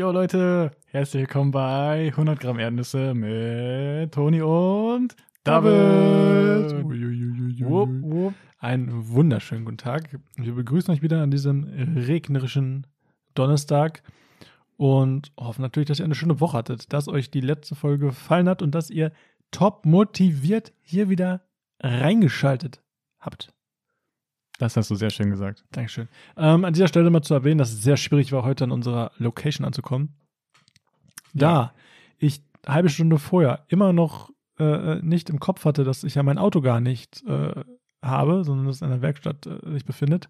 Jo Leute, herzlich willkommen bei 100 Gramm Erdnüsse mit Toni und David. Wupp. Einen wunderschönen guten Tag. Wir begrüßen euch wieder an diesem regnerischen Donnerstag und hoffen natürlich, dass ihr eine schöne Woche hattet, dass euch die letzte Folge gefallen hat und dass ihr top motiviert hier wieder reingeschaltet habt. Das hast du sehr schön gesagt. Dankeschön. Ähm, an dieser Stelle mal zu erwähnen, dass es sehr schwierig war, heute an unserer Location anzukommen. Da Ja. ich eine halbe Stunde vorher immer noch äh, nicht im Kopf hatte, dass ich ja mein Auto gar nicht äh, habe, sondern dass es in einer Werkstatt äh, sich befindet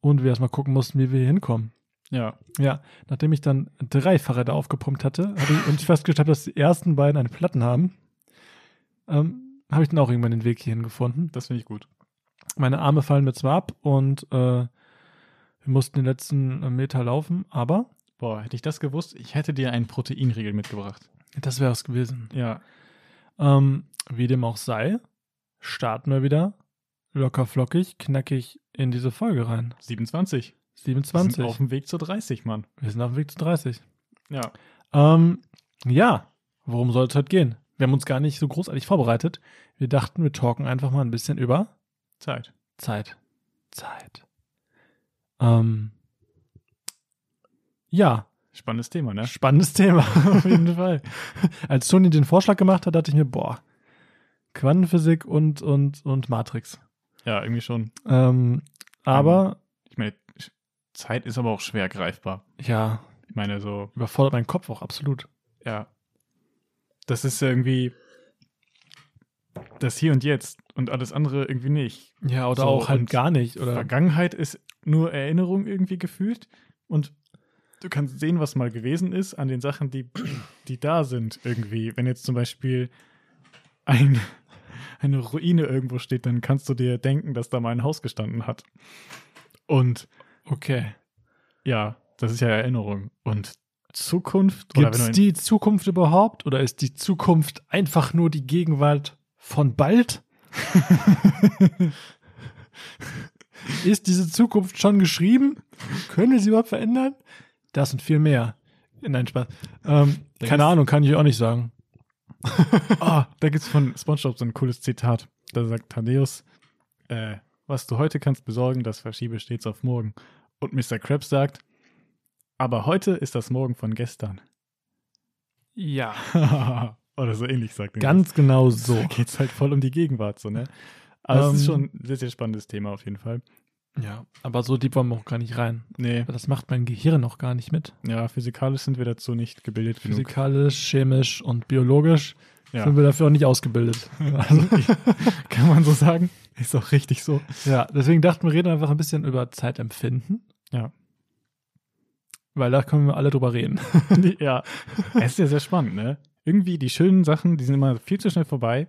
und wir erstmal gucken mussten, wie wir hier hinkommen. Ja, Ja, nachdem ich dann drei Fahrräder aufgepumpt hatte hab ich, und ich festgestellt habe, dass die ersten beiden eine Platten haben, ähm, habe ich dann auch irgendwann den Weg hierhin gefunden. das finde ich gut. Meine Arme fallen mir zwar ab und äh, wir mussten den letzten äh, Meter laufen, aber Boah, hätte ich das gewusst, ich hätte dir einen Proteinriegel mitgebracht. das wäre es gewesen. Ja, Ähm, wie dem auch sei, starten wir wieder locker flockig, knackig in diese Folge rein. 27. Wir 27. sind auf dem Weg zu 30, Mann. wir sind auf dem Weg zu 30. Ja. Ähm, ja, worum soll es heute gehen? Wir haben uns gar nicht so großartig vorbereitet. Wir dachten, wir talken einfach mal ein bisschen über Zeit. Zeit. Zeit. Ähm, ja, Spannendes Thema, ne? spannendes Thema, auf jeden Fall. Als Tony den Vorschlag gemacht hat, dachte ich mir, boah, Quantenphysik und, und, und Matrix. Ja, irgendwie schon. Ähm, aber, Ich meine, Zeit ist aber auch schwer greifbar. ja, Ich meine, so, überfordert meinen Kopf auch absolut. ja. Das ist irgendwie das Hier und Jetzt und alles andere irgendwie nicht. Ja, oder So, auch halt gar nicht. Oder Vergangenheit ist nur Erinnerung irgendwie gefühlt und du kannst sehen, was mal gewesen ist an den Sachen, die, die da sind irgendwie. Wenn jetzt zum Beispiel ein, eine Ruine irgendwo steht, dann kannst du dir denken, dass da mal ein Haus gestanden hat. Und okay. ja, das ist ja Erinnerung. Und Zukunft Gibt es die Zukunft überhaupt oder ist die Zukunft einfach nur die Gegenwart von bald? ist diese Zukunft schon geschrieben? Können wir sie überhaupt verändern? Das und viel mehr. Nein, Spaß. Ähm, keine Ahnung, kann ich auch nicht sagen. Ah, da gibt es von SpongeBob so ein cooles Zitat. Da sagt Thaddeus, äh, was du heute kannst besorgen, das verschiebe stets auf morgen. Und Mr. Krabs sagt, aber heute ist das Morgen von gestern. Ja. Oder so ähnlich sagt er. Ganz genau so. Da geht es halt voll um die Gegenwart, so, ne? Aber es ist Ähm, schon ein sehr, sehr spannendes Thema auf jeden Fall. Ja, aber so deep wollen wir auch gar nicht rein. Nee, Das macht mein Gehirn noch gar nicht mit. ja, physikalisch sind wir dazu nicht gebildet genug. Physikalisch, chemisch und biologisch Ja. sind wir dafür auch nicht ausgebildet. Also, Kann man so sagen? Ist auch richtig so. Ja, deswegen dachten wir, reden einfach ein bisschen über Zeitempfinden. Ja. Weil da können wir alle drüber reden. ja, es ist ja sehr spannend, ne? Irgendwie die schönen Sachen, die sind immer viel zu schnell vorbei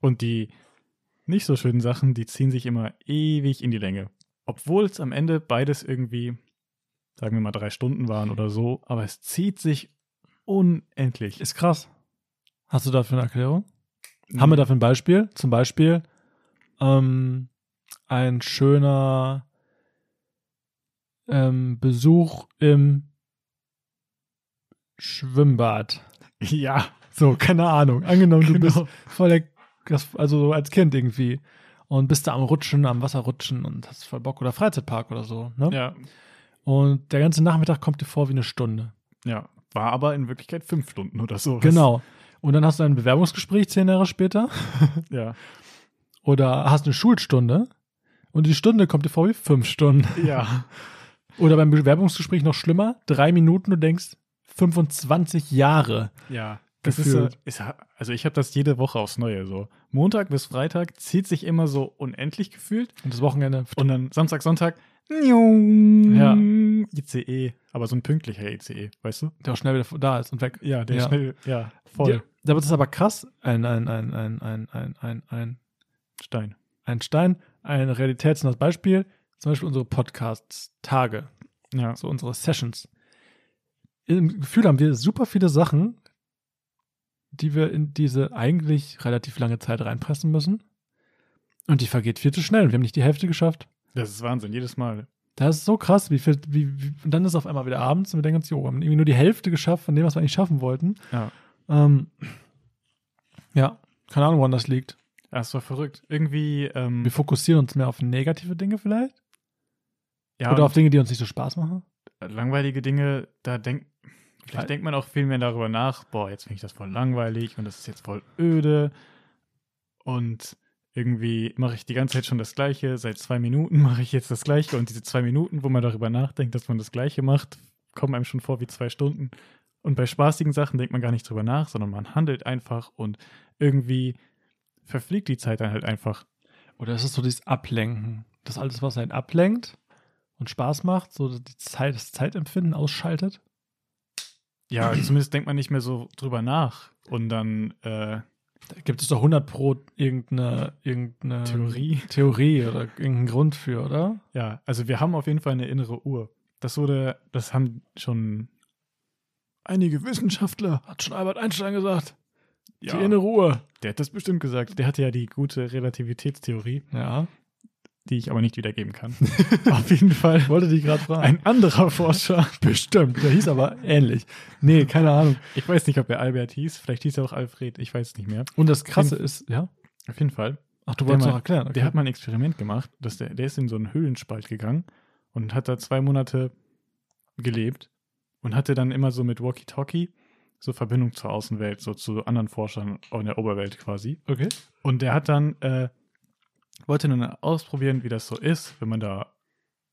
und die nicht so schönen Sachen, die ziehen sich immer ewig in die Länge. Obwohl es am Ende beides irgendwie, sagen wir mal, drei Stunden waren oder so, aber es zieht sich unendlich. Ist krass. Hast du dafür eine Erklärung? Haben wir dafür ein Beispiel? Zum Beispiel ähm, ein schöner ähm, Besuch im Schwimmbad. Ja, So, keine Ahnung. Angenommen, du bist Genau. voll der, also so als Kind irgendwie. Und bist da am Rutschen, am Wasser rutschen und hast voll Bock. Oder Freizeitpark oder so. Ne? ja, Und der ganze Nachmittag kommt dir vor wie eine Stunde. ja. War aber in Wirklichkeit fünf Stunden oder so. Genau. Und dann hast du ein Bewerbungsgespräch zehn Jahre später. Ja. Oder hast eine Schulstunde. Und die Stunde kommt dir vor wie fünf Stunden. Ja. Oder beim Bewerbungsgespräch noch schlimmer. Drei Minuten, du denkst 25 Jahre. Ja. Das ist, Gefühlt. ist, also ich habe das jede Woche aufs Neue so. Montag bis Freitag zieht sich immer so unendlich gefühlt. Und das Wochenende. Und dann Samstag, Sonntag, Ja. ICE. Aber so ein pünktlicher ICE, weißt du? Der auch schnell wieder da ist und weg. Ja, der Ja. schnell, ja, voll. Ja, aber das ist aber krass. Ein, ein, ein, ein, ein, ein, ein, ein, Stein. ein Stein, ein realitätsnahes Beispiel. Zum Beispiel unsere Podcasts-Tage, Ja. so unsere Sessions. Im Gefühl haben wir super viele Sachen, die wir in diese eigentlich relativ lange Zeit reinpressen müssen. Und die vergeht viel zu schnell. Und wir haben nicht die Hälfte geschafft. Das ist Wahnsinn, jedes Mal. Das ist so krass, wie viel, wie, wie, und dann ist es auf einmal wieder abends und wir denken uns, jo, wir haben irgendwie nur die Hälfte geschafft von dem, was wir eigentlich schaffen wollten. Ja. Ähm, ja, keine Ahnung, woran das liegt. Das war verrückt. Irgendwie, ähm, Wir fokussieren uns mehr auf negative Dinge vielleicht? ja, Oder auf Dinge, die uns nicht so Spaß machen? langweilige Dinge, da denkt, vielleicht Weil- denkt man auch viel mehr darüber nach, boah, jetzt finde ich das voll langweilig und das ist jetzt voll öde und irgendwie mache ich die ganze Zeit schon das Gleiche, seit zwei Minuten mache ich jetzt das Gleiche und diese zwei Minuten, wo man darüber nachdenkt, dass man das Gleiche macht, kommen einem schon vor wie zwei Stunden. Und bei spaßigen Sachen denkt man gar nicht drüber nach, sondern man handelt einfach und irgendwie verfliegt die Zeit dann halt einfach. Oder ist es so dieses Ablenken? Das alles, was einen ablenkt und Spaß macht, so die Zeit, das Zeitempfinden ausschaltet? Ja, zumindest denkt man nicht mehr so drüber nach und dann äh, Da gibt es doch 100 pro irgendeine, irgendeine Theorie. Theorie oder irgendeinen Grund für, oder? Ja, also wir haben auf jeden Fall eine innere Uhr. Das wurde, das haben schon einige Wissenschaftler. Hat schon Albert Einstein gesagt. Ja, Die innere Uhr. der hat das bestimmt gesagt. Der hatte ja die gute Relativitätstheorie, Ja. Die ich aber nicht wiedergeben kann. auf jeden Fall wollte die gerade fragen. ein anderer Forscher. Bestimmt. Der hieß aber ähnlich. Nee, keine Ahnung. Ich weiß nicht, ob er Albert hieß. Vielleicht hieß er auch Alfred. Ich weiß es nicht mehr. Und das Krasse ist, ja. Auf jeden Fall. Ach, du wolltest mal- noch erklären. Okay. Der hat mal ein Experiment gemacht. Dass der, der ist in so einen Höhlenspalt gegangen und hat da zwei Monate gelebt und hatte dann immer so mit Walkie-Talkie so Verbindung zur Außenwelt, so zu anderen Forschern in der Oberwelt quasi. okay. Und der hat dann, äh, wollte dann ausprobieren, wie das so ist, wenn man da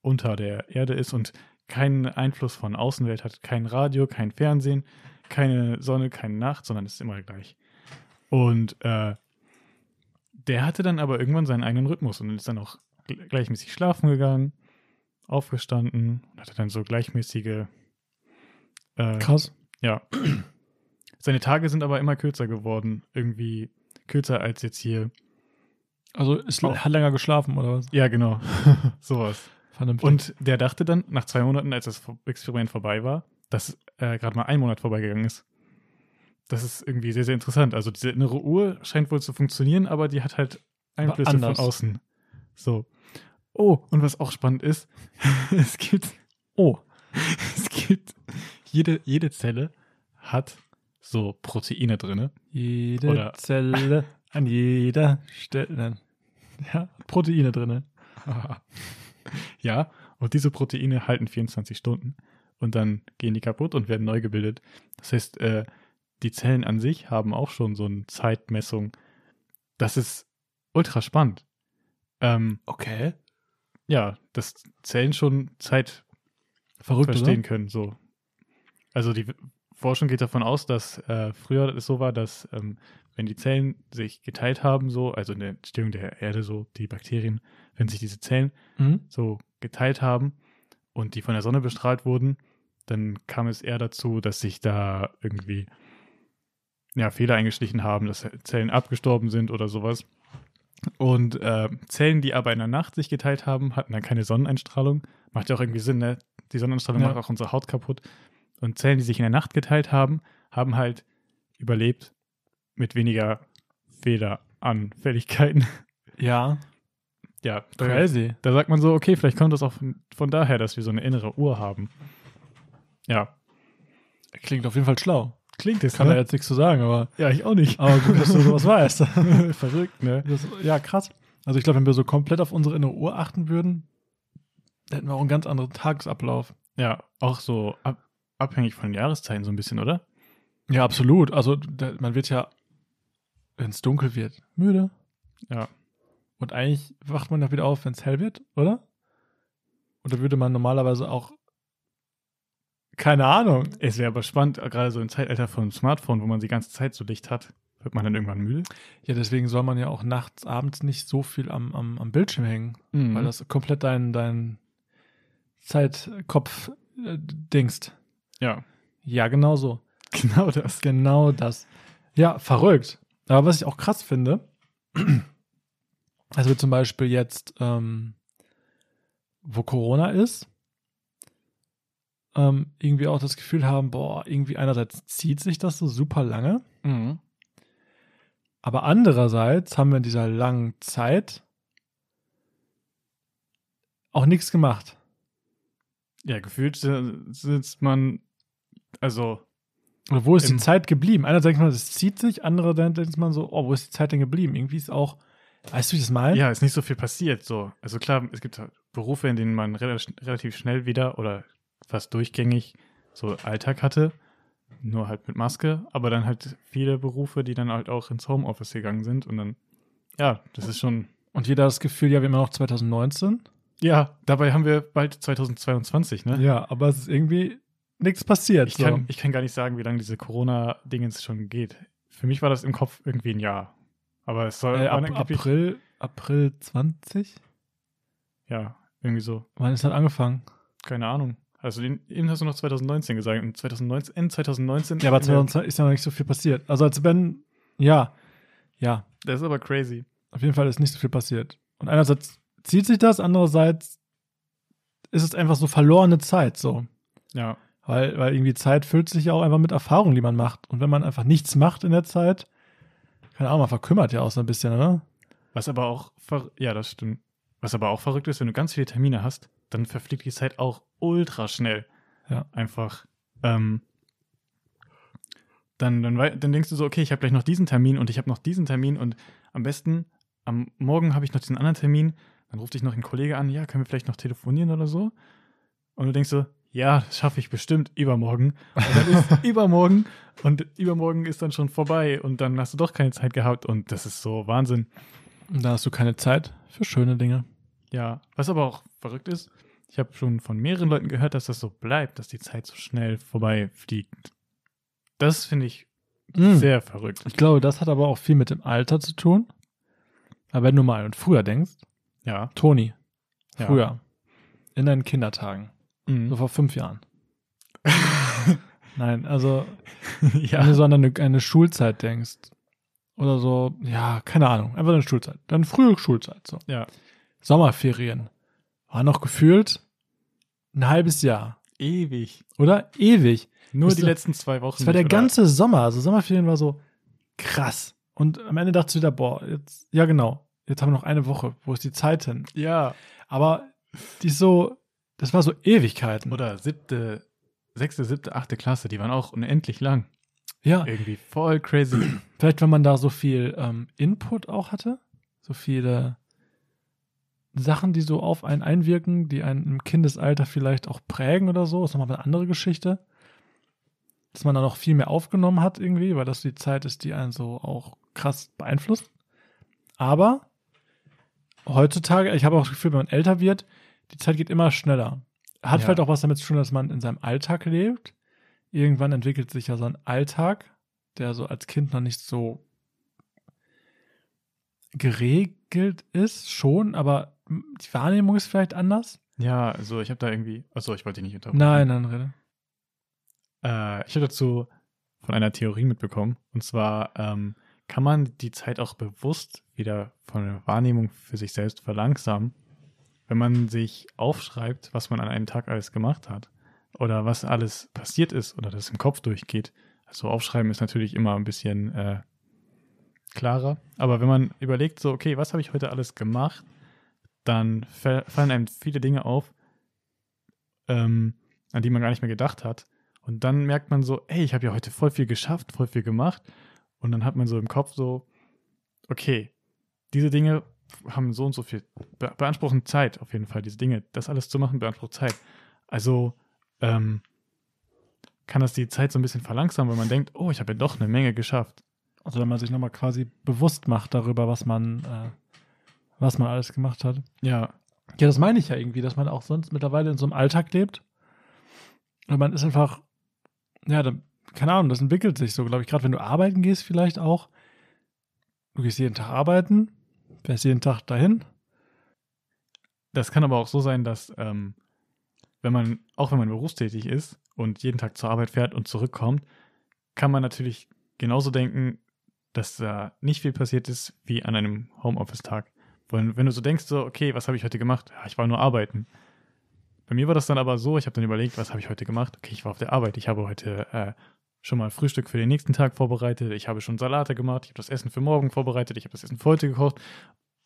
unter der Erde ist und keinen Einfluss von Außenwelt hat, kein Radio, kein Fernsehen, keine Sonne, keine Nacht, sondern es ist immer gleich. Und äh, der hatte dann aber irgendwann seinen eigenen Rhythmus und ist dann auch gl- gleichmäßig schlafen gegangen, aufgestanden und hatte dann so gleichmäßige äh, Krass. ja. Seine Tage sind aber immer kürzer geworden. Irgendwie kürzer als jetzt hier. Also ist, Oh. hat länger geschlafen oder was? Ja, genau. Sowas. Vernünftig. Und der dachte dann, nach zwei Monaten, als das Experiment vorbei war, dass äh, gerade mal ein Monat vorbeigegangen ist. Das ist irgendwie sehr, sehr interessant. Also diese innere Uhr scheint wohl zu funktionieren, aber die hat halt Einflüsse von außen. So. Oh, und was auch spannend ist, es gibt, oh, es gibt, jede, jede Zelle hat so Proteine drinne. Jede Oder- Zelle an jeder Stelle. Ja, Proteine drin. ja, und diese Proteine halten 24 Stunden und dann gehen die kaputt und werden neu gebildet. Das heißt, äh, die Zellen an sich haben auch schon so eine Zeitmessung. Das ist ultra spannend. Ähm, Okay. ja, dass Zellen schon Zeit Verrückt, verstehen oder? können. So. Also die Forschung geht davon aus, dass äh, früher es so war, dass ähm, wenn die Zellen sich geteilt haben, so, also in der Entstehung der Erde, so die Bakterien, wenn sich diese Zellen Mhm. so geteilt haben und die von der Sonne bestrahlt wurden, dann kam es eher dazu, dass sich da irgendwie ja, Fehler eingeschlichen haben, dass Zellen abgestorben sind oder sowas. Und äh, Zellen, die aber in der Nacht sich geteilt haben, hatten dann keine Sonneneinstrahlung. Macht ja auch irgendwie Sinn, ne? Die Sonneneinstrahlung Ja. macht auch unsere Haut kaputt. Und Zellen, die sich in der Nacht geteilt haben, haben halt überlebt mit weniger Fehleranfälligkeiten. Ja, Ja, da, crazy. da sagt man so, okay, vielleicht kommt das auch von, von daher, dass wir so eine innere Uhr haben. Ja, Klingt auf jeden Fall schlau. klingt es, Kann da ne? jetzt nichts zu sagen, aber, Ja, ich auch nicht. aber gut, dass du sowas weißt. Verrückt, ne? Das, ja, krass. Also ich glaube, wenn wir so komplett auf unsere innere Uhr achten würden, hätten wir auch einen ganz anderen Tagesablauf. Ja, auch so ab, abhängig von den Jahreszeiten so ein bisschen, oder? Ja, absolut. Also da, man wird ja, wenn es dunkel wird, müde. Ja. Und eigentlich wacht man ja wieder auf, wenn es hell wird, oder? Oder würde man normalerweise auch, keine Ahnung, Es wäre aber spannend, gerade so im Zeitalter von Smartphone, wo man die ganze Zeit so Licht hat, wird man dann irgendwann müde? ja, deswegen soll man ja auch nachts, abends nicht so viel am, am, am Bildschirm hängen, Mhm. weil das komplett dein, dein Zeitkopf äh, dingst. ja, Ja, genau so. genau das. Genau das. Ja, verrückt. Aber was ich auch krass finde, also wir zum Beispiel jetzt, ähm, wo Corona ist, ähm, irgendwie auch das Gefühl haben, boah, irgendwie einerseits zieht sich das so super lange, Mhm. aber andererseits haben wir in dieser langen Zeit auch nichts gemacht. Ja, gefühlt sitzt man, also. Oder wo ist die Zeit geblieben? Einer denkt man, es zieht sich, andere denkt man so, oh, wo ist die Zeit denn geblieben? Irgendwie ist auch, weißt du, wie das mal? Ja, ist nicht so viel passiert. So. Also klar, es gibt halt Berufe, in denen man relativ schnell wieder oder fast durchgängig so Alltag hatte, nur halt mit Maske, aber dann halt viele Berufe, die dann halt auch ins Homeoffice gegangen sind und dann, ja, das ist schon. Und jeder das Gefühl, ja, wir haben noch 2019. Ja, dabei haben wir bald 2022, ne? Ja, aber es ist irgendwie nichts passiert. Ich, so. kann, ich kann gar nicht sagen, wie lange diese Corona-Dingens schon geht. Für mich war das im Kopf irgendwie ein Jahr. Aber es soll. Äh, ab, April, April 20? Ja, irgendwie so. Wann ist das angefangen? Keine Ahnung. Also eben hast du noch 2019 gesagt. Und 2019, Ende 2019. Ja, aber 2020 ist ja noch nicht so viel passiert. Also als wenn, ja, ja. Das ist aber crazy. Auf jeden Fall ist nicht so viel passiert. Und einerseits zieht sich das, andererseits ist es einfach so verlorene Zeit, so. Ja. Weil, weil irgendwie Zeit füllt sich ja auch einfach mit Erfahrungen, die man macht. Und wenn man einfach nichts macht in der Zeit, keine Ahnung, man verkümmert ja auch so ein bisschen, oder? Was aber auch, ja, das stimmt. Was aber auch verrückt ist, wenn du ganz viele Termine hast, dann verfliegt die Zeit auch ultra schnell. Ja. Einfach. Ähm, dann, dann, dann denkst du so, okay, ich habe gleich noch diesen Termin und ich habe noch diesen Termin und am besten am Morgen habe ich noch diesen anderen Termin. Dann ruft dich noch ein Kollege an, ja, können wir vielleicht noch telefonieren oder so? Und du denkst so, ja, das schaffe ich bestimmt übermorgen. Und dann ist übermorgen und übermorgen ist dann schon vorbei und dann hast du doch keine Zeit gehabt und das ist so Wahnsinn. Und da hast du keine Zeit für schöne Dinge. Ja, was aber auch verrückt ist, ich habe schon von mehreren Leuten gehört, dass das so bleibt, dass die Zeit so schnell vorbei fliegt. Das finde ich mm. sehr verrückt. Ich glaube, das hat aber auch viel mit dem Alter zu tun. Aber wenn du mal an früher denkst, ja. Toni, früher, ja. in deinen Kindertagen, mhm. so vor fünf Jahren. Nein, also ja. wenn du so an eine, eine Schulzeit denkst, oder so, ja, keine Ahnung, einfach eine Schulzeit, dann frühe Schulzeit, so. Ja. Sommerferien. War noch gefühlt ein halbes Jahr. Ewig. Oder? Ewig. Nur das die letzten zwei Wochen. Es war der oder? ganze Sommer. Also Sommerferien war so krass. Und am Ende dachte ich wieder, boah, jetzt, ja genau, jetzt haben wir noch eine Woche. Wo ist die Zeit hin? Ja. Aber die ist so, das war so Ewigkeiten. Oder siebte, sechste, siebte, achte Klasse, die waren auch unendlich lang. Ja. Irgendwie voll crazy. Vielleicht, wenn man da so viel ähm, Input auch hatte, so viele Sachen, die so auf einen einwirken, die einen im Kindesalter vielleicht auch prägen oder so, ist nochmal eine andere Geschichte. Dass man dann auch viel mehr aufgenommen hat irgendwie, weil das die Zeit ist, die einen so auch krass beeinflusst. Aber heutzutage, ich habe auch das Gefühl, wenn man älter wird, die Zeit geht immer schneller. Hat ja. vielleicht auch was damit zu tun, dass man in seinem Alltag lebt. Irgendwann entwickelt sich ja so ein Alltag, der so als Kind noch nicht so geregelt ist, schon, aber die Wahrnehmung ist vielleicht anders. Ja, also ich habe da irgendwie. Achso, ich wollte dich nicht unterbrechen. Nein, nein, rede. Äh, ich habe dazu von einer Theorie mitbekommen. Und zwar ähm, kann man die Zeit auch bewusst wieder von der Wahrnehmung für sich selbst verlangsamen, wenn man sich aufschreibt, was man an einem Tag alles gemacht hat oder was alles passiert ist oder das im Kopf durchgeht. Also aufschreiben ist natürlich immer ein bisschen äh, klarer. Aber wenn man überlegt, so, okay, was habe ich heute alles gemacht, dann fallen einem viele Dinge auf, ähm, an die man gar nicht mehr gedacht hat. Und dann merkt man so, ey, ich habe ja heute voll viel geschafft, voll viel gemacht. Und dann hat man so im Kopf so, okay, diese Dinge haben so und so viel, be beanspruchen Zeit auf jeden Fall, diese Dinge, das alles zu machen, beansprucht Zeit. Also ähm, kann das die Zeit so ein bisschen verlangsamen, weil man denkt, oh, ich habe ja doch eine Menge geschafft. Also wenn man sich nochmal quasi bewusst macht darüber, was man, äh, was man alles gemacht hat. Ja. Ja, das meine ich ja irgendwie, dass man auch sonst mittlerweile in so einem Alltag lebt. Und man ist einfach, ja, da, keine Ahnung, das entwickelt sich so, glaube ich, gerade wenn du arbeiten gehst, vielleicht auch. Du gehst jeden Tag arbeiten, fährst jeden Tag dahin. Das kann aber auch so sein, dass, ähm, wenn man, auch wenn man berufstätig ist und jeden Tag zur Arbeit fährt und zurückkommt, kann man natürlich genauso denken, dass da nicht viel passiert ist wie an einem Homeoffice-Tag. Wenn, wenn du so denkst, so, okay, was habe ich heute gemacht? Ja, ich war nur arbeiten. Bei mir war das dann aber so, ich habe dann überlegt, was habe ich heute gemacht? Okay, ich war auf der Arbeit. Ich habe heute äh, schon mal Frühstück für den nächsten Tag vorbereitet. Ich habe schon Salate gemacht. Ich habe das Essen für morgen vorbereitet. Ich habe das Essen für heute gekocht.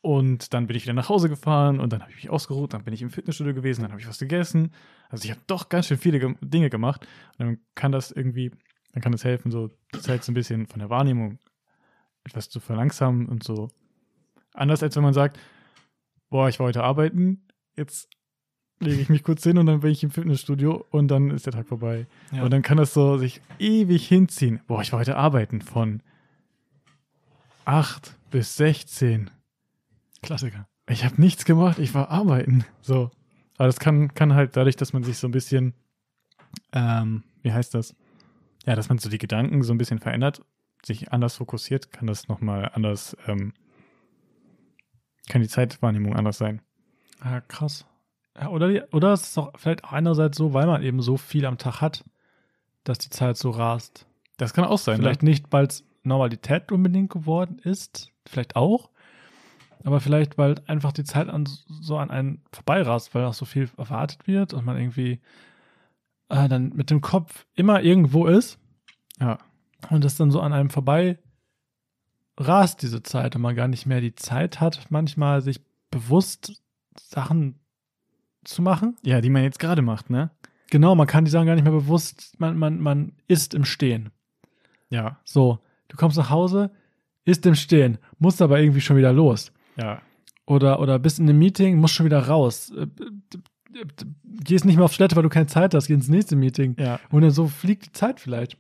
Und dann bin ich wieder nach Hause gefahren und dann habe ich mich ausgeruht, dann bin ich im Fitnessstudio gewesen, dann habe ich was gegessen. Also ich habe doch ganz schön viele Dinge gemacht. Und dann kann das irgendwie, dann kann es helfen, so die Zeit so ein bisschen von der Wahrnehmung etwas zu verlangsamen und so. Anders als wenn man sagt, boah, ich war heute arbeiten, jetzt lege ich mich kurz hin und dann bin ich im Fitnessstudio und dann ist der Tag vorbei. Ja. Und dann kann das so sich ewig hinziehen. Boah, ich war heute arbeiten von 8 bis 16. Klassiker. Ich habe nichts gemacht, ich war arbeiten. So. Aber das kann, kann halt dadurch, dass man sich so ein bisschen, ähm, wie heißt das? Ja, dass man so die Gedanken so ein bisschen verändert, sich anders fokussiert, kann das nochmal anders, ähm, kann die Zeitwahrnehmung anders sein. Ja, krass. Ja, oder, die, oder es ist auch vielleicht auch einerseits so, weil man eben so viel am Tag hat, dass die Zeit so rast. Das kann auch sein. Vielleicht ne? nicht, weil es Normalität unbedingt geworden ist, vielleicht auch, aber vielleicht, weil einfach die Zeit an, so an einen vorbeirast, weil auch so viel erwartet wird und man irgendwie äh, dann mit dem Kopf immer irgendwo ist. Ja. Und das dann so an einem vorbei rast, diese Zeit, und man gar nicht mehr die Zeit hat, manchmal sich bewusst Sachen zu machen. Ja, die man jetzt gerade macht, ne? Genau, man kann die Sachen gar nicht mehr bewusst, man, man, man ist im Stehen. Ja. So, du kommst nach Hause, ist im Stehen, musst aber irgendwie schon wieder los. Ja. Oder, oder bist in einem Meeting, musst schon wieder raus. Äh, gehst nicht mehr auf Toilette, weil du keine Zeit hast, geh ins nächste Meeting. Ja. Und dann so fliegt die Zeit vielleicht.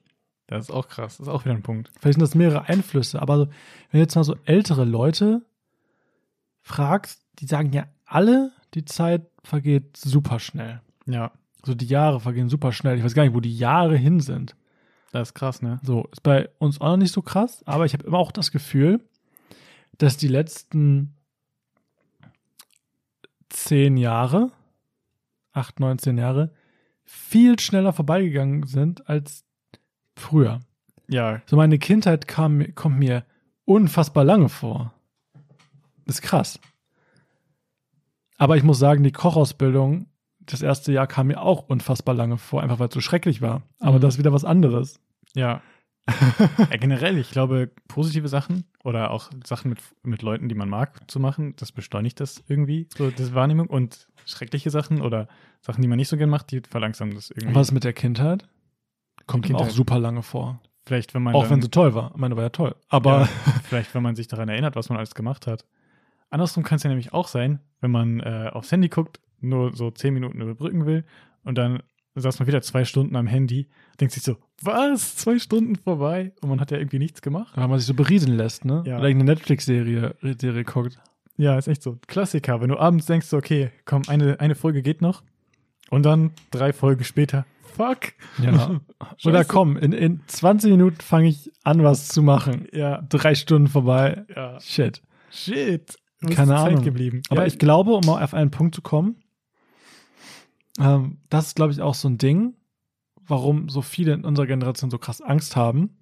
Das ist auch krass. Das ist auch wieder ein Punkt. Vielleicht sind das mehrere Einflüsse. Aber wenn du jetzt mal so ältere Leute fragst, die sagen ja alle, die Zeit vergeht super schnell. Ja. So die Jahre vergehen super schnell. Ich weiß gar nicht, wo die Jahre hin sind. Das ist krass, ne? So, ist bei uns auch noch nicht so krass, aber ich habe immer auch das Gefühl, dass die letzten zehn Jahre, acht, neunzehn Jahre, viel schneller vorbeigegangen sind als früher. Ja. So meine Kindheit kam, kommt mir unfassbar lange vor. Das ist krass. Aber ich muss sagen, die Kochausbildung, das erste Jahr kam mir auch unfassbar lange vor, einfach weil es so schrecklich war. Aber mhm. das ist wieder was anderes. Ja. ja. Generell, ich glaube, positive Sachen oder auch Sachen mit, mit Leuten, die man mag, zu machen, das beschleunigt das irgendwie, so diese Wahrnehmung. Und schreckliche Sachen oder Sachen, die man nicht so gern macht, die verlangsamen das irgendwie. Was mit der Kindheit? Kommt Kindheit. auch super lange vor. Vielleicht, wenn man. Auch wenn sie toll war. Ich meine, war ja toll. Aber. Ja, vielleicht, wenn man sich daran erinnert, was man alles gemacht hat. Andersrum kann es ja nämlich auch sein, wenn man äh, aufs Handy guckt, nur so zehn Minuten überbrücken will und dann saß man wieder zwei Stunden am Handy, denkt sich so, was? Zwei Stunden vorbei? Und man hat ja irgendwie nichts gemacht. Weil man sich so berieseln lässt, ne? Ja. Oder irgendeine Netflix-Serie Serie guckt. Ja, ist echt so. Klassiker, wenn du abends denkst, okay, komm, eine, eine Folge geht noch. Und dann drei Folgen später, fuck. Ja. Oder komm, in, in 20 Minuten fange ich an, was zu machen. Ja. Drei Stunden vorbei. Ja. Shit. Shit. Keine Zeit Ahnung. geblieben. Aber ja. ich glaube, um auf einen Punkt zu kommen, ähm, das ist, glaube ich, auch so ein Ding, warum so viele in unserer Generation so krass Angst haben.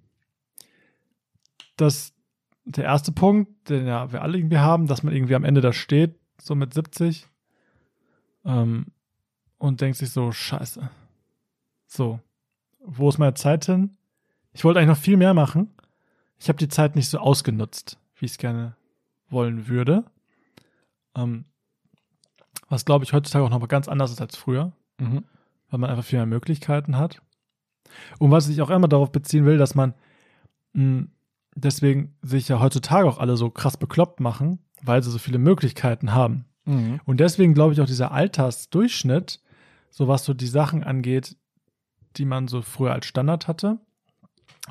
Dass der erste Punkt, den ja wir alle irgendwie haben, dass man irgendwie am Ende da steht, so mit 70, ähm, und denkt sich so, scheiße. So, wo ist meine Zeit hin? Ich wollte eigentlich noch viel mehr machen. Ich habe die Zeit nicht so ausgenutzt, wie ich es gerne wollen würde. Ähm, was, glaube ich, heutzutage auch noch mal ganz anders ist als früher, mhm. weil man einfach viel mehr Möglichkeiten hat. Und was ich auch immer darauf beziehen will, dass man mh, hm, deswegen sich ja heutzutage auch alle so krass bekloppt machen, weil sie so viele Möglichkeiten haben. Mhm. Und deswegen glaube ich auch dieser Altersdurchschnitt, so was so die Sachen angeht, die man so früher als Standard hatte,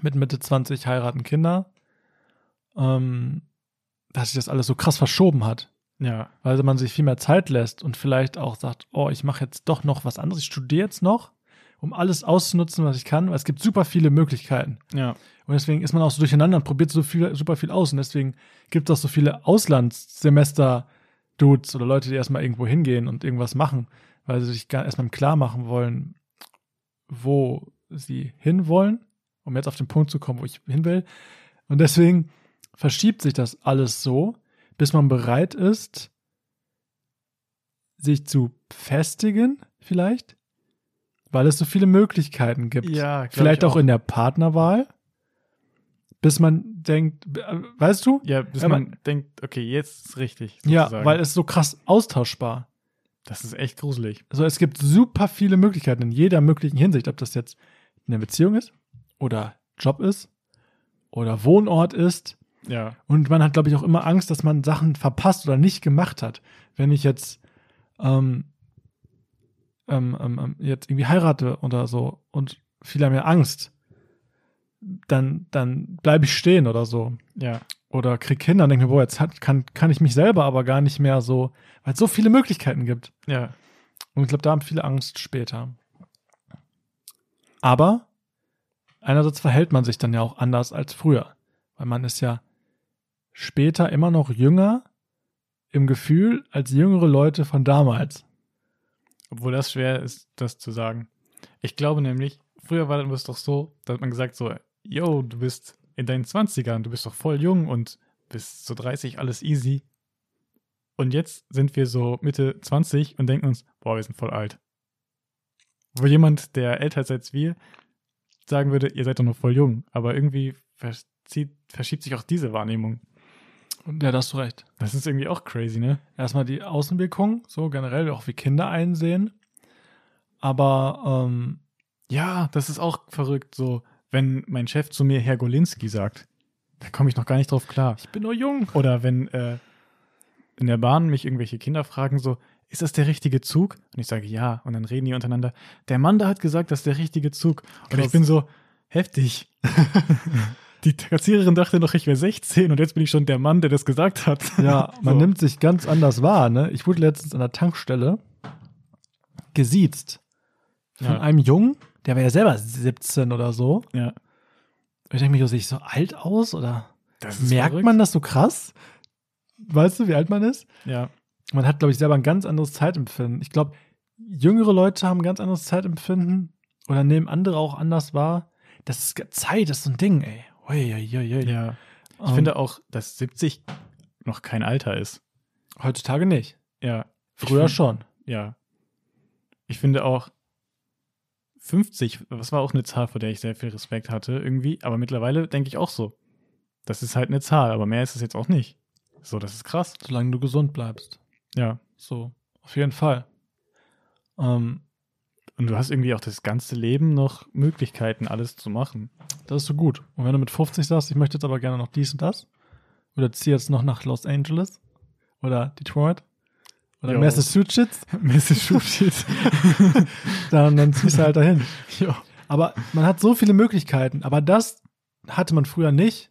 mit Mitte 20 heiraten Kinder, ähm, dass sich das alles so krass verschoben hat. Ja. Weil man sich viel mehr Zeit lässt und vielleicht auch sagt, oh, ich mache jetzt doch noch was anderes, ich studiere jetzt noch, um alles auszunutzen, was ich kann, weil es gibt super viele Möglichkeiten. Ja. Und deswegen ist man auch so durcheinander und probiert so viel, super viel aus. Und deswegen gibt es auch so viele Auslandssemester-Dudes oder Leute, die erstmal irgendwo hingehen und irgendwas machen, weil sie sich erstmal klar machen wollen, wo sie hinwollen, um jetzt auf den Punkt zu kommen, wo ich hin will. Und deswegen verschiebt sich das alles so, bis man bereit ist, sich zu festigen, vielleicht, weil es so viele Möglichkeiten gibt. Ja, vielleicht auch, auch in der Partnerwahl, bis man denkt, weißt du? Ja, bis Ja, man man- denkt, okay, jetzt ist richtig. Ja, sozusagen. weil es so krass austauschbar. das ist echt gruselig. Also es gibt super viele Möglichkeiten in jeder möglichen Hinsicht, ob das jetzt eine Beziehung ist oder Job ist oder Wohnort ist. Ja, Und man hat, glaube ich, auch immer Angst, dass man Sachen verpasst oder nicht gemacht hat. Wenn ich jetzt, ähm, ähm, ähm, ähm, jetzt irgendwie heirate oder so und viele haben ja Angst, dann, dann bleibe ich stehen oder so. ja, Oder krieg Kinder und denke mir, boah, jetzt hat, kann, kann ich mich selber aber gar nicht mehr so, weil es so viele Möglichkeiten gibt. ja. Und ich glaube, da haben viele Angst später. Aber einerseits verhält man sich dann ja auch anders als früher, weil man ist ja später immer noch jünger im Gefühl als jüngere Leute von damals. Obwohl das schwer ist, das zu sagen. Ich glaube nämlich, früher war es doch so, da hat man gesagt so, yo, du bist in deinen 20ern, du bist doch voll jung und bis zu 30 alles easy. Und jetzt sind wir so Mitte 20 und denken uns, boah, wir sind voll alt. Wo jemand, der älter ist als wir, sagen würde, ihr seid doch noch voll jung. Aber irgendwie verschiebt sich auch diese Wahrnehmung. Ja, da hast du recht. Das ist irgendwie auch crazy, ne? Erstmal die Außenwirkung, so generell auch wie Kinder einsehen. Aber ähm, Ja, das ist auch verrückt, so, wenn mein Chef zu mir Herr Golinski sagt, da komme ich noch gar nicht drauf klar. ich bin nur jung. Oder wenn äh, in der Bahn mich irgendwelche Kinder fragen, so, ist das der richtige Zug? Und ich sage ja. Und dann reden die untereinander, der Mann da hat gesagt, das ist der richtige Zug. Und Krass. ich bin so, heftig. die Kassiererin dachte noch, ich wäre 16 und jetzt bin ich schon der Mann, der das gesagt hat. Ja, man So. nimmt sich ganz anders wahr. Ne? Ich wurde letztens an der Tankstelle gesiezt von Ja. einem Jungen, der war ja selber 17 oder so. Ja. Und ich denke mir, sehe ich so alt aus oder merkt verrückt. man das so krass? Weißt du, wie alt man ist? Ja. Man hat, glaube ich, selber ein ganz anderes Zeitempfinden. Ich glaube, jüngere Leute haben ein ganz anderes Zeitempfinden oder nehmen andere auch anders wahr. Das ist Zeit, das ist so ein Ding, ey. Ui, ui, ui, ui. Ja. Ich Ähm, finde auch, dass 70 noch kein Alter ist. heutzutage nicht. Ja. Früher find- schon. Ja. Ich finde auch 50, das war auch eine Zahl, vor der ich sehr viel Respekt hatte, irgendwie. Aber mittlerweile denke ich auch so. Das ist halt eine Zahl, aber mehr ist es jetzt auch nicht. So, das ist krass. Solange du gesund bleibst. Ja. So, auf jeden Fall. Ähm, Und du hast irgendwie auch das ganze Leben noch Möglichkeiten, alles zu machen. das ist so gut. Und wenn du mit 50 sagst, ich möchte jetzt aber gerne noch dies und das, oder ziehe jetzt noch nach Los Angeles oder Detroit oder Jo. Massachusetts, Massachusetts. dann, dann ziehst du halt dahin. ja. Aber man hat so viele Möglichkeiten, aber das hatte man früher nicht,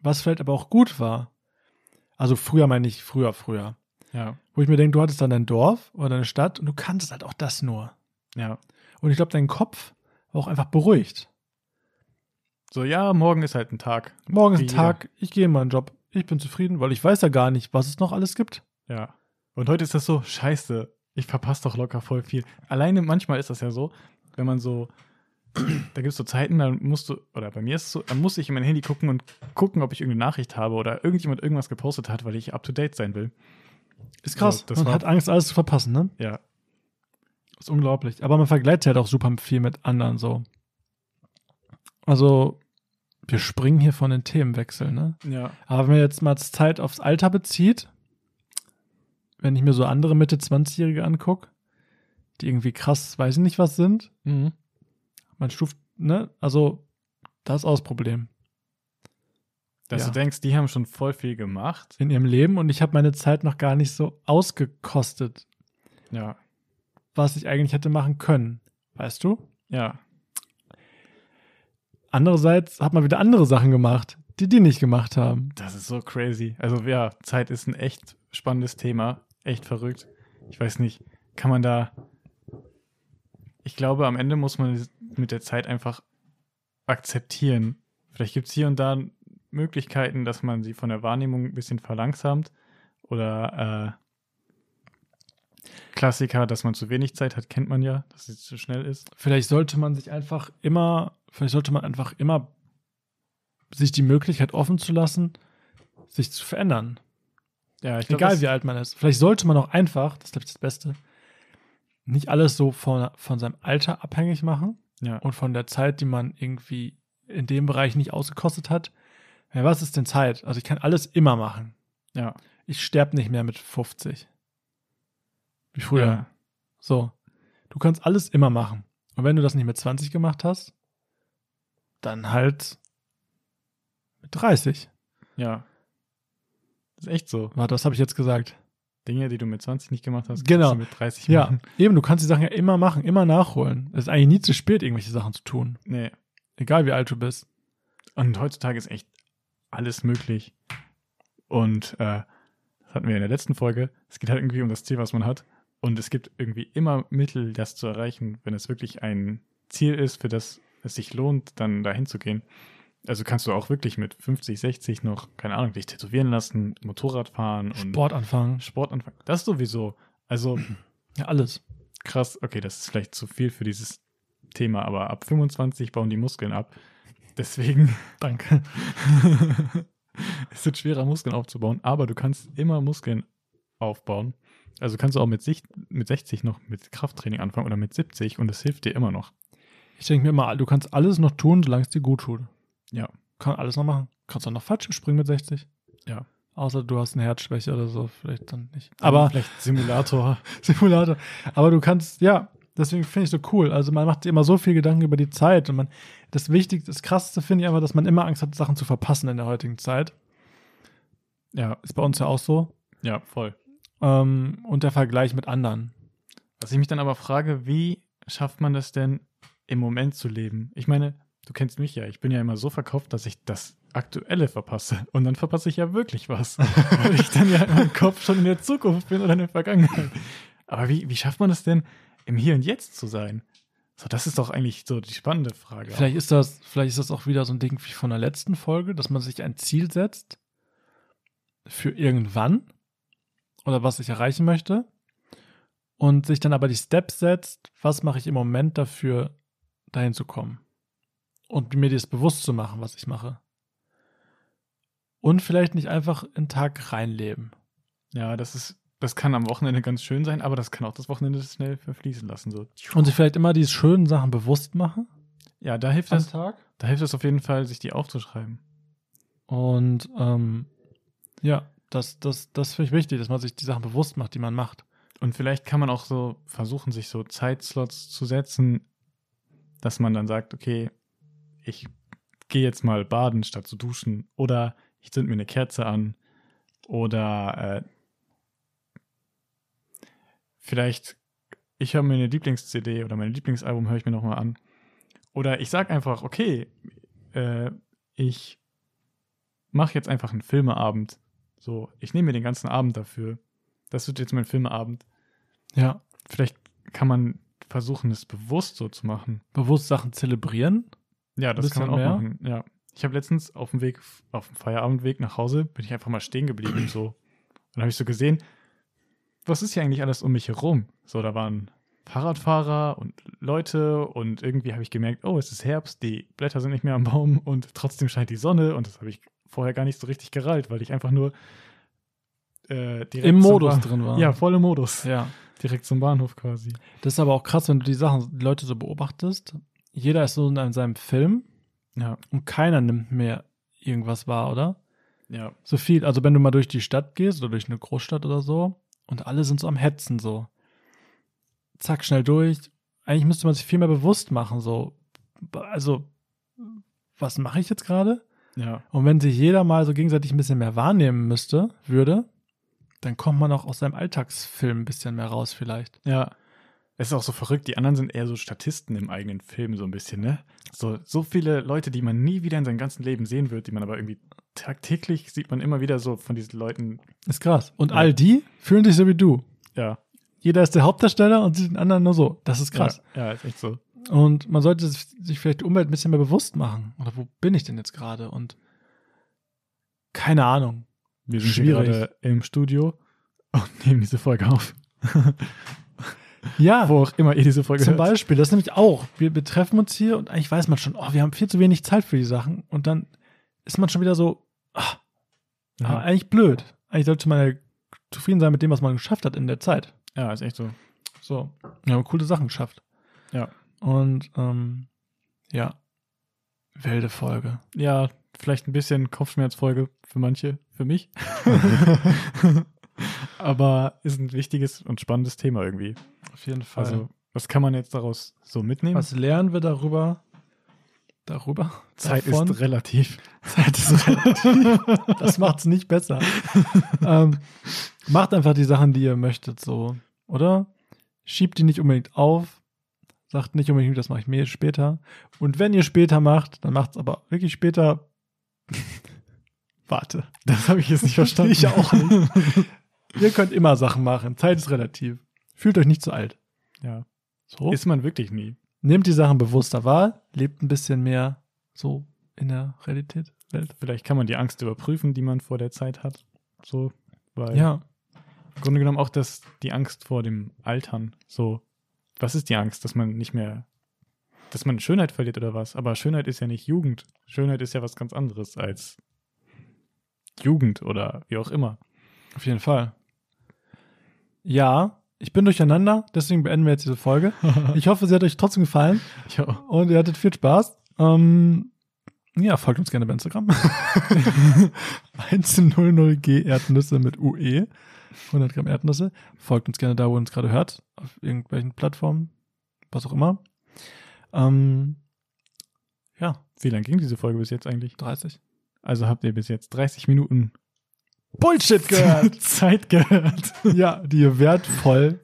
was vielleicht aber auch gut war. Also früher meine ich früher, früher. Ja. Wo ich mir denke, du hattest dann dein Dorf oder deine Stadt und du kanntest halt auch das nur. Ja. Und ich glaube, dein Kopf war auch einfach beruhigt. So, ja, morgen ist halt ein Tag. Morgen ist ein. Tag, ich gehe in meinen Job, ich bin zufrieden, weil ich weiß ja gar nicht, was es noch alles gibt. Ja. Und heute ist das so, scheiße, ich verpasse doch locker voll viel. Alleine manchmal ist das ja so, wenn man so, da gibt es so Zeiten, dann musst du, oder bei mir ist es so, dann muss ich in mein Handy gucken und gucken, ob ich irgendeine Nachricht habe oder irgendjemand irgendwas gepostet hat, weil ich up to date sein will. Ist krass. So, das man hat Angst, alles zu verpassen, ne? Ja. Ist unglaublich. Aber man vergleicht halt auch super viel mit anderen so. Also, wir springen hier von den Themenwechseln, ne? Ja. Aber wenn man jetzt mal Zeit aufs Alter bezieht, wenn ich mir so andere Mitte 20-Jährige angucke, die irgendwie krass, weiß ich nicht was sind, Mhm. man stuft, ne? Also, das ist auch das Problem Dass Ja. du denkst, die haben schon voll viel gemacht. in ihrem Leben und ich habe meine Zeit noch gar nicht so ausgekostet, Ja. Was ich eigentlich hätte machen können. Weißt du? Ja. Andererseits hat man wieder andere Sachen gemacht, die die nicht gemacht haben. Das ist so crazy. Also ja, Zeit ist ein echt spannendes Thema. Echt verrückt. Ich weiß nicht, kann man da. Ich glaube, am Ende muss man mit der Zeit einfach akzeptieren. Vielleicht gibt es hier und da Möglichkeiten, dass man sie von der Wahrnehmung ein bisschen verlangsamt. Oder äh, Klassiker, dass man zu wenig Zeit hat, kennt man ja, dass es zu schnell ist. Vielleicht sollte man sich einfach immer, vielleicht sollte man einfach immer sich die Möglichkeit offen zu lassen, sich zu verändern. Ja, ich glaub, Egal wie alt man ist. Vielleicht sollte man auch einfach, das ist glaube ich das Beste, nicht alles so von, von seinem Alter abhängig machen Ja. und von der Zeit, die man irgendwie in dem Bereich nicht ausgekostet hat, Ja, was ist denn Zeit? Also ich kann alles immer machen. Ja. Ich sterbe nicht mehr mit 50. Wie früher. Ja. So. Du kannst alles immer machen. Und wenn du das nicht mit 20 gemacht hast, dann halt mit 30. Ja. Das ist echt so. Warte, was habe ich jetzt gesagt? Dinge, die du mit 20 nicht gemacht hast, Genau. kannst du mit 30 Ja, machen. eben, du kannst die Sachen ja immer machen, immer nachholen. Es ist eigentlich nie zu spät, irgendwelche Sachen zu tun. Nee. Egal wie alt du bist. Und heutzutage ist echt alles möglich. Und äh, das hatten wir in der letzten Folge. Es geht halt irgendwie um das Ziel, was man hat. Und es gibt irgendwie immer Mittel, das zu erreichen, wenn es wirklich ein Ziel ist, für das es sich lohnt, dann dahin zu gehen. Also kannst du auch wirklich mit 50, 60 noch, keine Ahnung, dich tätowieren lassen, Motorrad fahren und Sport anfangen. Sport anfangen. Das sowieso. Also Ja, alles. krass, okay, das ist vielleicht zu viel für dieses Thema, aber ab 25 bauen die Muskeln ab. Deswegen Danke. es wird schwerer, Muskeln aufzubauen, aber du kannst immer Muskeln aufbauen. Also kannst du auch mit, sich, mit 60 noch mit Krafttraining anfangen oder mit 70 und es hilft dir immer noch. Ich denke mir immer, du kannst alles noch tun, solange es dir gut tut. Ja. Kann alles noch machen. Kannst auch noch Fallschirm springen mit 60. Ja. Außer du hast eine Herzschwäche oder so, vielleicht dann nicht. Aber vielleicht Simulator. Simulator. Aber du kannst, ja, deswegen finde ich so cool. Also man macht sich immer so viel Gedanken über die Zeit und man, das Wichtigste, das Krasseste finde ich einfach, dass man immer Angst hat, Sachen zu verpassen in der heutigen Zeit. Ja, Ist bei uns ja auch so. ja, voll. Ähm, und der Vergleich mit anderen. Was ich mich dann aber frage, wie schafft man das denn im Moment zu leben? Ich meine, du kennst mich ja, ich bin ja immer so verkauft, dass ich das Aktuelle verpasse. Und dann verpasse ich ja wirklich was. weil ich dann ja in meinem Kopf schon in der Zukunft bin oder in der Vergangenheit. Aber wie, wie schafft man das denn, im Hier und Jetzt zu sein? So, das ist doch eigentlich so die spannende Frage. Vielleicht ist das, vielleicht ist das auch wieder so ein Ding wie von der letzten Folge, dass man sich ein Ziel setzt für irgendwann oder was ich erreichen möchte und sich dann aber die Steps setzt, was mache ich im Moment dafür, dahin zu kommen und mir das bewusst zu machen, was ich mache. Und vielleicht nicht einfach in den Tag reinleben. Ja, das ist, das kann am Wochenende ganz schön sein, aber das kann auch das Wochenende schnell verfließen lassen. So. Und sich vielleicht immer diese schönen Sachen bewusst machen Ja, da hilft das, Tag. da hilft es auf jeden Fall, sich die aufzuschreiben. Und ähm, ja, das, das, das finde ich wichtig, dass man sich die Sachen bewusst macht, die man macht. Und vielleicht kann man auch so versuchen, sich so Zeitslots zu setzen, dass man dann sagt, okay, ich gehe jetzt mal baden statt zu duschen oder ich zünd mir eine Kerze an oder äh, vielleicht ich höre mir eine Lieblings-CD oder mein Lieblingsalbum höre ich mir nochmal an. Oder ich sag einfach, okay, äh, ich mache jetzt einfach einen Filmeabend. So, ich nehme mir den ganzen Abend dafür. Das wird jetzt mein Filmeabend. Ja. Vielleicht kann man versuchen, es bewusst so zu machen. Bewusst Sachen zelebrieren. Ja, das kann man auch mehr? machen. Ja. Ich habe letztens auf dem Weg, auf dem Feierabendweg nach Hause, bin ich einfach mal stehen geblieben so. Und dann habe ich so gesehen, was ist hier eigentlich alles um mich herum? So, da waren Fahrradfahrer und Leute und irgendwie habe ich gemerkt, oh, es ist Herbst, die Blätter sind nicht mehr am Baum und trotzdem scheint die Sonne und das habe ich vorher gar nicht so richtig gerallt, weil ich einfach nur äh, direkt Im Modus drin war. Ja, voll im Modus. Ja. Direkt zum Bahnhof quasi. Das ist aber auch krass, wenn du die Sachen, die Leute so beobachtest. Jeder ist so in seinem Film Ja, und keiner nimmt mehr irgendwas wahr, oder? ja, So viel. Also wenn du mal durch die Stadt gehst oder durch eine Großstadt oder so und alle sind so am Hetzen so. Zack, schnell durch. Eigentlich müsste man sich viel mehr bewusst machen, so. Also, was mache ich jetzt gerade? Ja. Und wenn sich jeder mal so gegenseitig ein bisschen mehr wahrnehmen müsste, würde, dann kommt man auch aus seinem Alltagsfilm ein bisschen mehr raus, vielleicht. Ja. Es ist auch so verrückt, die anderen sind eher so Statisten im eigenen Film, so ein bisschen, ne? So, so viele Leute, die man nie wieder in seinem ganzen Leben sehen wird, die man aber irgendwie tagtäglich sieht man immer wieder so von diesen Leuten. Ist krass. Und Ja. all die fühlen sich so wie du. Ja. Jeder ist der Hauptdarsteller und sieht den anderen nur so. Das ist krass. Ja, ja ist echt so. Und man sollte sich vielleicht die Umwelt ein bisschen mehr bewusst machen. Oder wo bin ich denn jetzt gerade? Und keine Ahnung. Wir sind Schwierig. hier gerade im Studio und nehmen diese Folge auf. Ja, Wo auch immer ihr diese Folge zum hört. Beispiel, das nämlich auch. Wir betreffen uns hier und eigentlich weiß man schon, oh, wir haben viel zu wenig Zeit für die Sachen. Und dann ist man schon wieder so, ah, Ja. aber eigentlich blöd. Eigentlich sollte man ja zufrieden sein mit dem, was man geschafft hat in der Zeit. ja, ist echt so. So, wir haben coole Sachen geschafft. Ja. Und ähm, ja, wilde Folge. Ja, vielleicht ein bisschen Kopfschmerzfolge für manche, für mich. Aber ist ein wichtiges und spannendes Thema irgendwie. Auf jeden Fall. Also, was kann man jetzt daraus so mitnehmen? Was lernen wir darüber? Darüber? Zeit Davon? ist relativ. Zeit ist relativ. das macht es nicht besser. ähm, macht einfach die Sachen, die ihr möchtet, so, oder? Schiebt die nicht unbedingt auf. Sagt nicht unbedingt, das mache ich mir später. Und wenn ihr später macht, dann macht es aber wirklich später. Warte. Das habe ich jetzt nicht verstanden. Ich auch nicht. ihr könnt immer Sachen machen. Zeit ist relativ. Fühlt euch nicht zu alt. Ja. So. Ist man wirklich nie. Nehmt die Sachen bewusster wahr, lebt ein bisschen mehr so in der Realität, Welt. Vielleicht kann man die Angst überprüfen, die man vor der Zeit hat. So, weil Ja, im Grunde genommen auch das, die Angst vor dem Altern. So, was ist die Angst, dass man nicht mehr, dass man Schönheit verliert oder was? Aber Schönheit ist ja nicht Jugend. Schönheit ist ja was ganz anderes als Jugend oder wie auch immer. auf jeden Fall. Ja, ich bin durcheinander, deswegen beenden wir jetzt diese Folge. Ich hoffe, sie hat euch trotzdem gefallen Ja. und ihr hattet viel Spaß. Ähm, ja, folgt uns gerne bei Instagram. 100g Erdnüsse mit UE. 100 Gramm Erdnüsse. Folgt uns gerne da, wo ihr uns gerade hört. Auf irgendwelchen Plattformen. Was auch immer. Ähm, ja, Wie lang ging diese Folge bis jetzt eigentlich? 30. Also habt ihr bis jetzt 30 Minuten Bullshit gehört. Zeit gehört. ja, die ihr wertvoll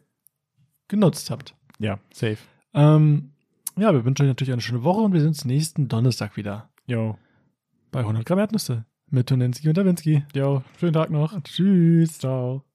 genutzt habt. Ja, safe. Ähm, ja, wir wünschen euch natürlich eine schöne Woche und wir sehen uns nächsten Donnerstag wieder Jo. bei 100 Gramm Erdnüsse mit Tonenski und Dawinski. Jo, schönen Tag noch. Tschüss. Ciao.